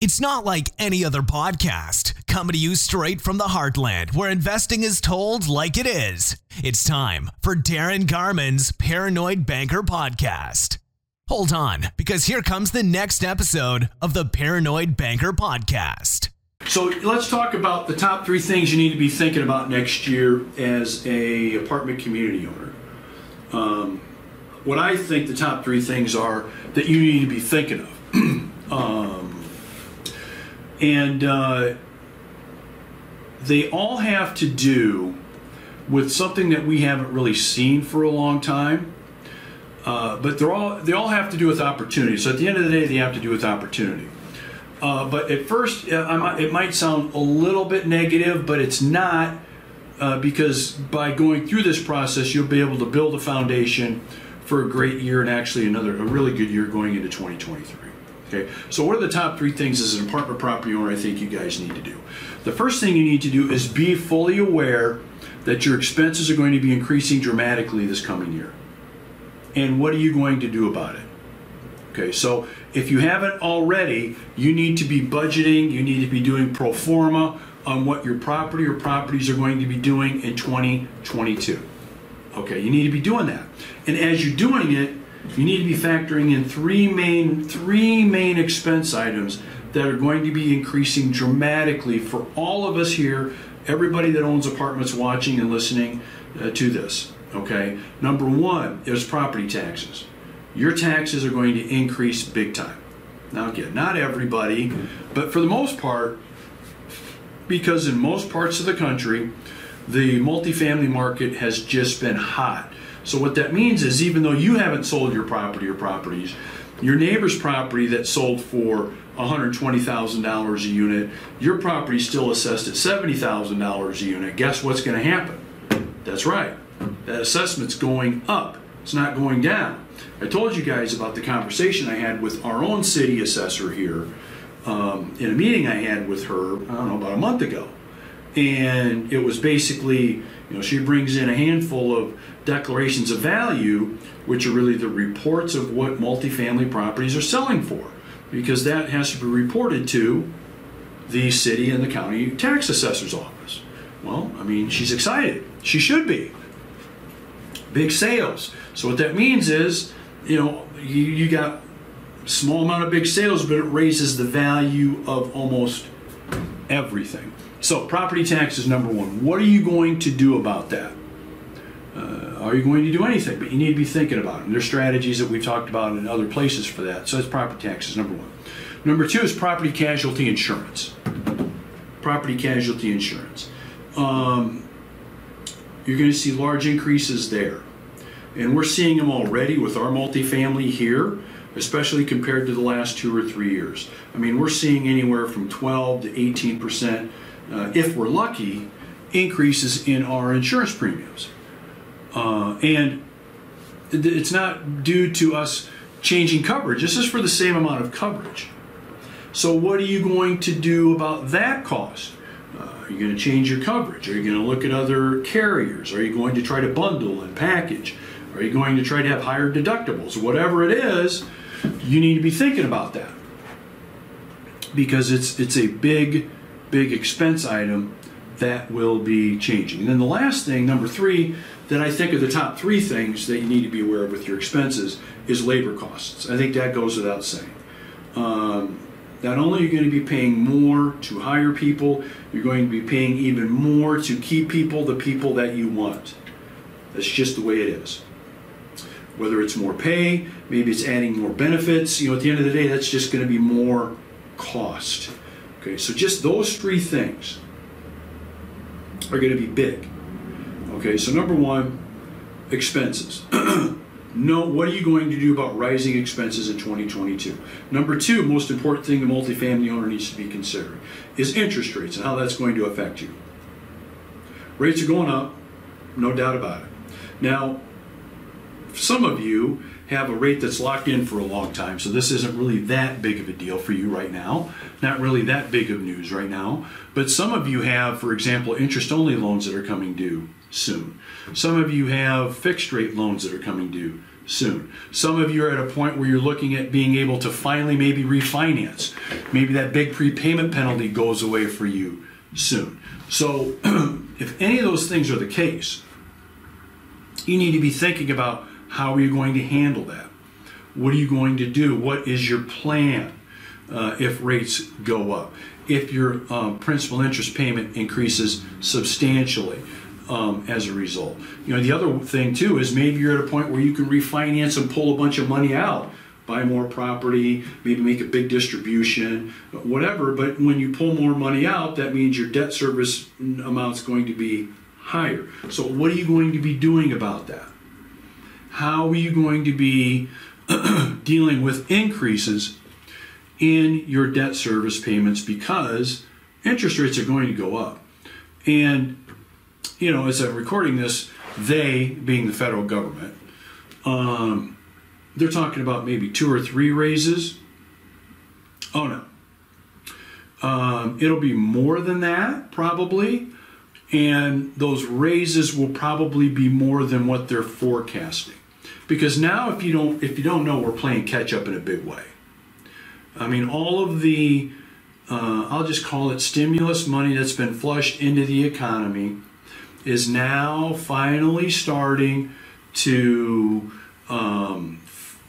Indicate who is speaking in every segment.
Speaker 1: It's not like any other podcast, coming to you straight from the heartland where investing is told like it is. It's time for Darren Garman's Paranoid Banker Podcast. Hold on, because here comes the next episode of the Paranoid Banker Podcast.
Speaker 2: So let's talk about the top three things you need to be thinking about next year as a apartment community owner. Um, what I think the top three things are that you need to be thinking of. um, and uh, they all have to do with something that we haven't really seen for a long time. Uh, but they're all they all have to do with opportunity. So at the end of the day, they have to do with opportunity. Uh, but at first, uh, it might sound a little bit negative, but it's not uh, because by going through this process, you'll be able to build a foundation for a great year and actually another a really good year going into 2023. Okay, so what are the top three things as an apartment property owner I think you guys need to do? The first thing you need to do is be fully aware that your expenses are going to be increasing dramatically this coming year. And what are you going to do about it? Okay, so if you haven't already, you need to be budgeting, you need to be doing pro forma on what your property or properties are going to be doing in 2022. Okay, you need to be doing that. And as you're doing it, you need to be factoring in three main three main expense items that are going to be increasing dramatically for all of us here, everybody that owns apartments watching and listening uh, to this. Okay, number one is property taxes. Your taxes are going to increase big time. Now, again, not everybody, but for the most part, because in most parts of the country, the multifamily market has just been hot. So what that means is even though you haven't sold your property or properties, your neighbor's property that sold for $120,000 a unit, your property still assessed at $70,000 a unit. Guess what's going to happen? That's right. That assessment's going up. It's not going down. I told you guys about the conversation I had with our own city assessor here um, in a meeting I had with her, I don't know, about a month ago. And it was basically, you know, she brings in a handful of declarations of value, which are really the reports of what multifamily properties are selling for, because that has to be reported to the city and the county tax assessor's office. Well, I mean, she's excited. She should be. Big sales. So what that means is, you know, you, you got small amount of big sales, but it raises the value of almost everything. So, property tax is number one. What are you going to do about that? Uh, are you going to do anything? But you need to be thinking about it. And there's strategies that we've talked about in other places for that. So, that's property taxes, number one. Number two is property casualty insurance. Property casualty insurance. Um, you're going to see large increases there. And we're seeing them already with our multifamily here especially compared to the last two or three years. I mean, we're seeing anywhere from 12 to 18 percent, uh, if we're lucky, increases in our insurance premiums. Uh, and it's not due to us changing coverage. This is for the same amount of coverage. So, what are you going to do about that cost? Uh, are you going to change your coverage? Are you going to look at other carriers? Are you going to try to bundle and package? Are you going to try to have higher deductibles? Whatever it is, you need to be thinking about that because it's it's a big big expense item that will be changing. And then the last thing, number three, that I think are the top three things that you need to be aware of with your expenses is labor costs. I think that goes without saying. Um, not only are you going to be paying more to hire people, you're going to be paying even more to keep people, the people that you want. That's just the way it is whether it's more pay, maybe it's adding more benefits. You know, at the end of the day, that's just going to be more cost. Okay, so just those three things are going to be big. Okay, so number one, expenses. no, what are you going to do about rising expenses in 2022? Number two, most important thing the multifamily owner needs to be considering is interest rates and how that's going to affect you. Rates are going up, no doubt about it. Now, some of you have a rate that's locked in for a long time, so this isn't really that big of a deal for you right now. Not really that big of news right now. But some of you have, for example, interest only loans that are coming due soon. Some of you have fixed rate loans that are coming due soon. Some of you are at a point where you're looking at being able to finally maybe refinance. Maybe that big prepayment penalty goes away for you soon. So, if any of those things are the case, you need to be thinking about how are you going to handle that? What are you going to do? What is your plan uh, if rates go up? If your um, principal interest payment increases substantially um, as a result. You know, the other thing too is maybe you're at a point where you can refinance and pull a bunch of money out buy more property, maybe make a big distribution, whatever. But when you pull more money out, that means your debt service amount's going to be higher. So, what are you going to be doing about that? How are you going to be dealing with increases in your debt service payments because interest rates are going to go up? And, you know, as I'm recording this, they, being the federal government, um, they're talking about maybe two or three raises. Oh no. Um, it'll be more than that, probably. And those raises will probably be more than what they're forecasting. Because now if you don't if you don't know, we're playing catch up in a big way. I mean, all of the uh, I'll just call it stimulus money that's been flushed into the economy is now finally starting to um,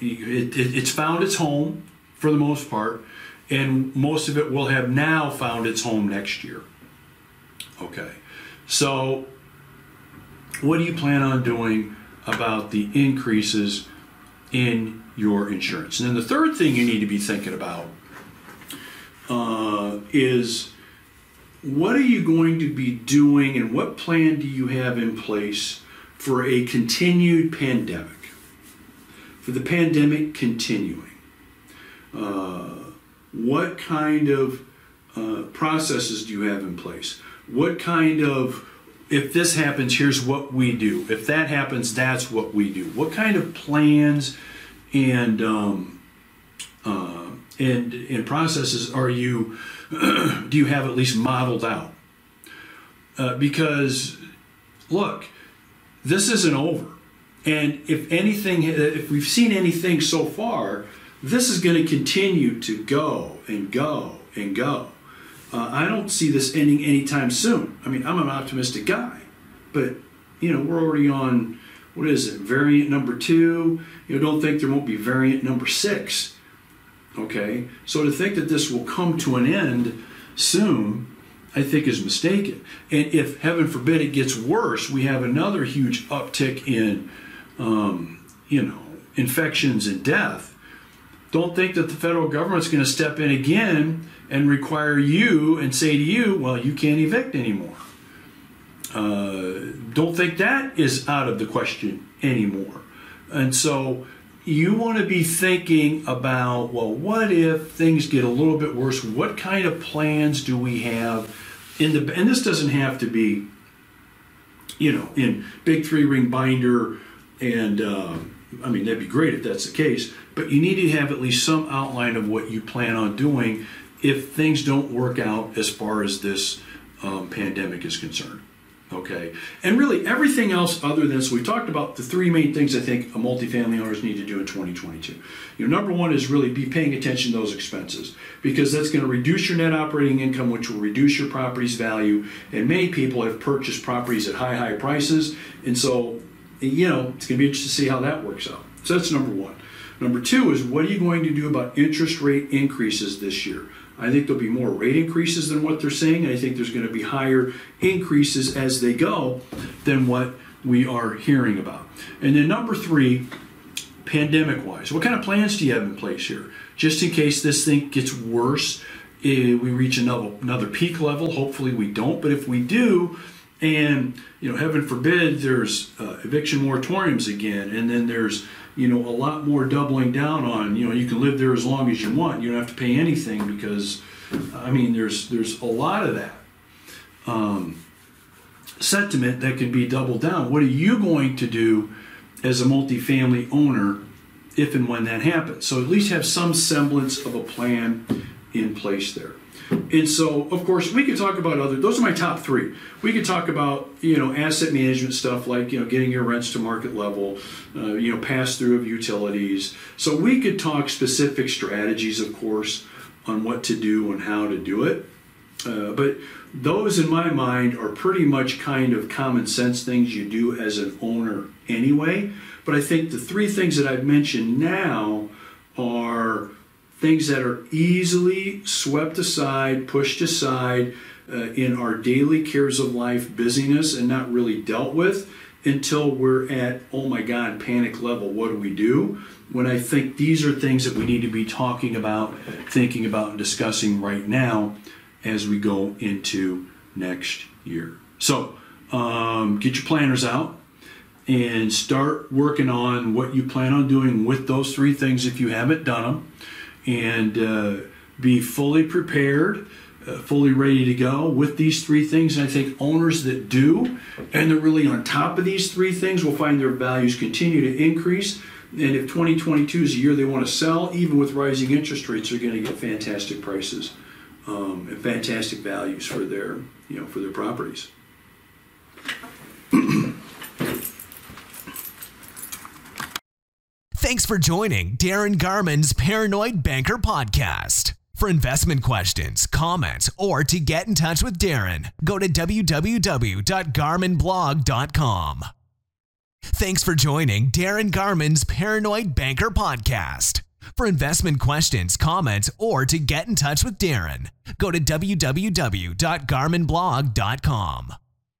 Speaker 2: it, it, it's found its home for the most part, and most of it will have now found its home next year. Okay, so what do you plan on doing about the increases in your insurance? And then the third thing you need to be thinking about uh, is what are you going to be doing and what plan do you have in place for a continued pandemic? for the pandemic continuing, uh, what kind of uh, processes do you have in place? What kind of, if this happens, here's what we do. If that happens, that's what we do. What kind of plans and um, uh, and and processes are you do you have at least modeled out? Uh, because look, this isn't over and if anything, if we've seen anything so far, this is going to continue to go and go and go. Uh, I don't see this ending anytime soon. I mean, I'm an optimistic guy, but you know, we're already on what is it, variant number two. You know, don't think there won't be variant number six. Okay, so to think that this will come to an end soon, I think is mistaken. And if heaven forbid it gets worse, we have another huge uptick in um, you know, infections and death, don't think that the federal government's going to step in again and require you and say to you, well, you can't evict anymore. Uh, don't think that is out of the question anymore. And so you want to be thinking about, well, what if things get a little bit worse? What kind of plans do we have? In the, and this doesn't have to be, you know, in big three ring binder and um, I mean, that'd be great if that's the case, but you need to have at least some outline of what you plan on doing if things don't work out as far as this um, pandemic is concerned. Okay, and really everything else other than so we talked about the three main things I think a multifamily owners need to do in 2022. You know, number one is really be paying attention to those expenses because that's going to reduce your net operating income, which will reduce your property's value. And many people have purchased properties at high, high prices, and so you know, it's going to be interesting to see how that works out. So that's number one. Number two is what are you going to do about interest rate increases this year? I think there'll be more rate increases than what they're saying. I think there's going to be higher increases as they go than what we are hearing about. And then number three, pandemic wise, what kind of plans do you have in place here? Just in case this thing gets worse, eh, we reach another, another peak level. Hopefully we don't, but if we do, and you know heaven forbid there's uh, eviction moratoriums again and then there's you know a lot more doubling down on you know you can live there as long as you want. You don't have to pay anything because i mean there's there's a lot of that um, sentiment that can be doubled down. What are you going to do as a multifamily owner if and when that happens? So at least have some semblance of a plan in place there. And so, of course, we could talk about other. Those are my top three. We could talk about you know asset management stuff like you know getting your rents to market level, uh, you know pass through of utilities. So we could talk specific strategies, of course, on what to do and how to do it. Uh, but those, in my mind, are pretty much kind of common sense things you do as an owner anyway. But I think the three things that I've mentioned now are things that are easily swept aside, pushed aside uh, in our daily cares of life busyness and not really dealt with until we're at, oh my God, panic level. What do we do? When I think these are things that we need to be talking about, thinking about, and discussing right now as we go into next year. So um, get your planners out and start working on what you plan on doing with those three things if you haven't done them and uh, be fully prepared, uh, fully ready to go with these three things. And I think owners that do, and they're really on top of these three things, will find their values continue to increase. And if 2022 is a year they want to sell, even with rising interest rates, they're going to get fantastic prices um, and fantastic values for their, you know, for their properties.
Speaker 1: Thanks for joining Darren Garman's Paranoid Banker Podcast. For investment questions, comments, or to get in touch with Darren, go to www.garmanblog.com. Thanks for joining Darren Garman's Paranoid Banker Podcast. For investment questions, comments, or to get in touch with Darren, go to www.garmanblog.com.